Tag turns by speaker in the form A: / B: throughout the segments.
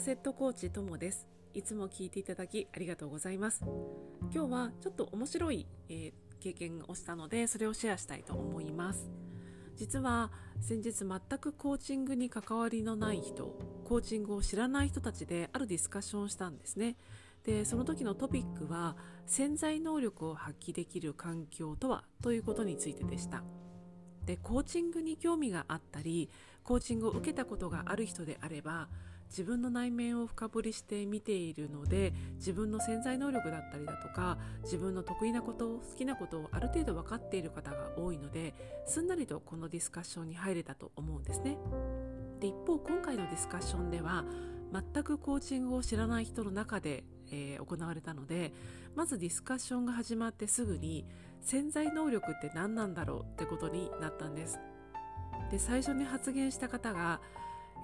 A: ドセットコーチともです。いつも聞いていただきありがとうございます。今日はちょっと面白い、えー、経験をしたのでそれをシェアしたいと思います。実は先日全くコーチングに関わりのない人コーチングを知らない人たちであるディスカッションをしたんですね。でその時のトピックは潜在能力を発揮できる環境とはということについてでした。でコーチングに興味があったりコーチングを受けたことがある人であれば自分の内面を深掘りして見ているので自分の潜在能力だったりだとか自分の得意なこと好きなことをある程度分かっている方が多いのですんなりとこのディスカッションに入れたと思うんですね。で一方今回のディスカッションでは全くコーチングを知らない人の中で、えー、行われたのでまずディスカッションが始まってすぐに潜在能力って何なんだろうってことになったんです。で最初に発言した方が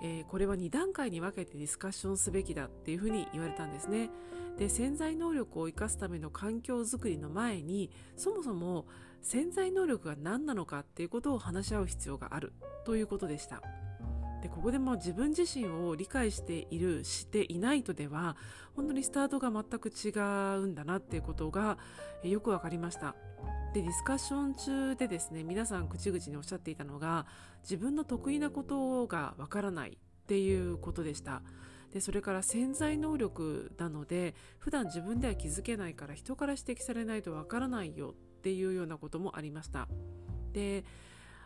A: えー、これは2段階に分けてディスカッションすべきだっていうふうに言われたんですね。で潜在能力を生かすための環境づくりの前にそもそも潜在能力が何なのかっていうことを話し合う必要があるということでした。でここでも自分自身を理解しているしていないとでは本当にスタートが全く違うんだなっていうことがよく分かりました。でディスカッション中でですね皆さん口々におっしゃっていたのが自分の得意なことがわからないっていうことでした。でそれから潜在能力なので普段自分では気づけないから人から指摘されないとわからないよっていうようなこともありました。で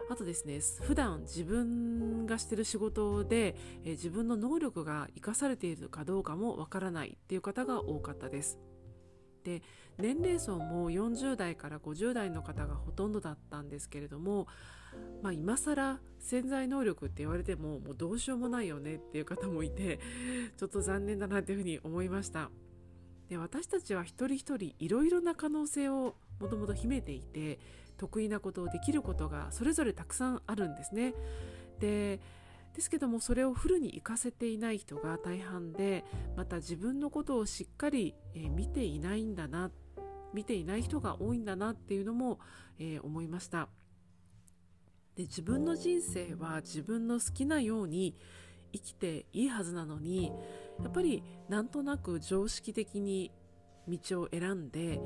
A: あとですね普段自分がしてる仕事で、え自分の能力が生かされているかどうかもわからないっていう方が多かったです。で年齢層も40代から50代の方がほとんどだったんですけれども、まあ、今更潜在能力って言われてももうどうしようもないよねっていう方もいてちょっと残念だなっていうふうに思いました。で私たちは一人一人いろいろな可能性をもともと秘めていて得意なことをできることがそれぞれたくさんあるんですね。でですけどもそれをフルに活かせていない人が大半でまた自分のことをしっかり、え、見ていないんだな見ていない人が多いんだなっていうのも、えー、思いましたで自分の人生は自分の好きなように生きていいはずなのにやっぱりなんとなく常識的に道を選んで、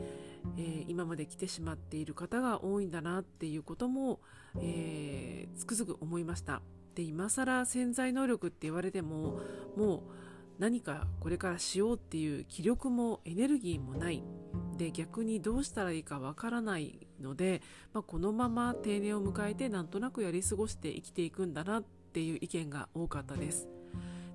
A: えー、今まで来てしまっている方が多いんだなっていうことも、えー、つくづく思いました。で今更潜在能力って言われてももう何かこれからしようっていう気力もエネルギーもないで逆にどうしたらいいかわからないので、まあ、このまま定年を迎えてなんとなくやり過ごして生きていくんだなっていう意見が多かったです。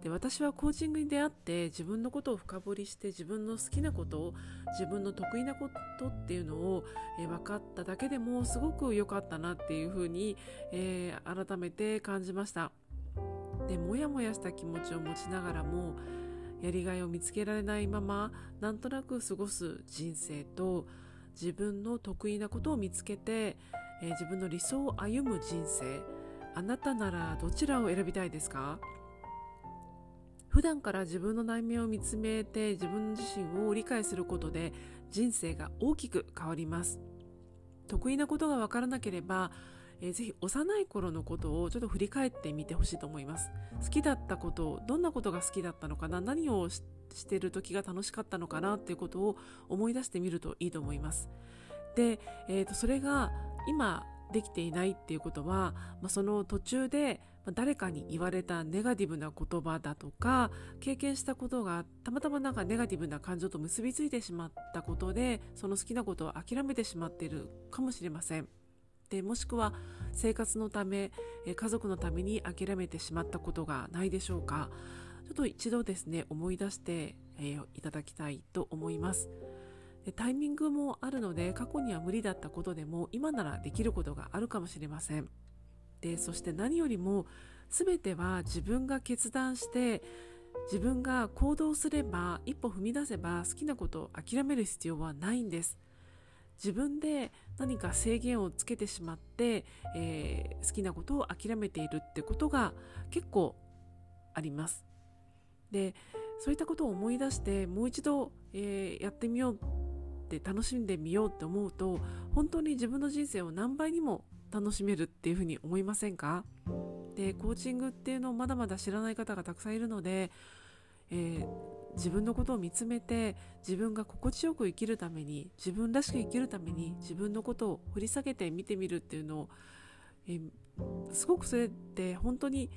A: で私はコーチングに出会って自分のことを深掘りして自分の好きなことを自分の得意なことっていうのを、えー、分かっただけでもすごく良かったなっていうふうに、えー、改めて感じました。でモヤモヤした気持ちを持ちながらもやりがいを見つけられないままなんとなく過ごす人生と自分の得意なことを見つけて、えー、自分の理想を歩む人生。あなたならどちらを選びたいですか？普段から自分の内面を見つめて自分自身を理解することで人生が大きく変わります。得意なことが分からなければ、えー、ぜひ幼い頃のことをちょっと振り返ってみてほしいと思います。好きだったことどんなことが好きだったのかな何をしてる時が楽しかったのかなっていうことを思い出してみるといいと思います。で、えー、とそれが今できていないっていうことは、まあ、その途中で誰かに言われたネガティブな言葉だとか経験したことがたまたまなんかネガティブな感情と結びついてしまったことでその好きなことを諦めてしまっているかもしれません。でもしくは生活のため家族のために諦めてしまったことがないでしょうかちょっと一度ですね思い出して、えー、いただきたいと思います。でタイミングもあるので過去には無理だったことでも今ならできることがあるかもしれません。でそして何よりも全ては自分が決断して自分が行動すれば一歩踏み出せば好きなことを諦める必要はないんです。自分で何か制限をつけてしまって、えー、好きなことを諦めているってことが結構あります。でそういったことを思い出してもう一度、えー、やってみようって楽しんでみようって思うと本当に自分の人生を何倍にも楽しめるっていうふうに思いませんか？でコーチングっていうのをまだまだ知らない方がたくさんいるのでえー、自分のことを見つめて自分が心地よく生きるために自分らしく生きるために自分のことを振り下げて見てみるっていうのを、えー、すごくそれって本当に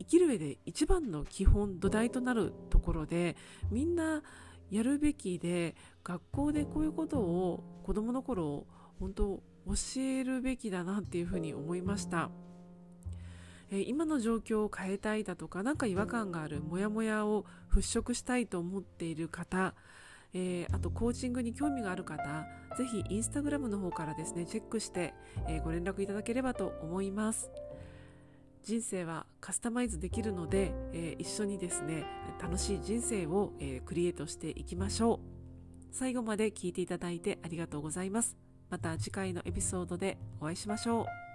A: 生きる上で一番の基本土台となるところでみんなやるべきで学校でこういうことを子どもの頃本当教えるべきだなっていうふうに思いました。え今の状況を変えたいだとか何か違和感があるモヤモヤを払拭したいと思っている方、えー、あとコーチングに興味がある方ぜひインスタグラムの方からですねチェックして、えー、ご連絡いただければと思います人生はカスタマイズできるので、えー、一緒にですね楽しい人生を、えクリエイトしていきましょう。最後まで聞いていただいてありがとうございます。また次回のエピソードでお会いしましょう。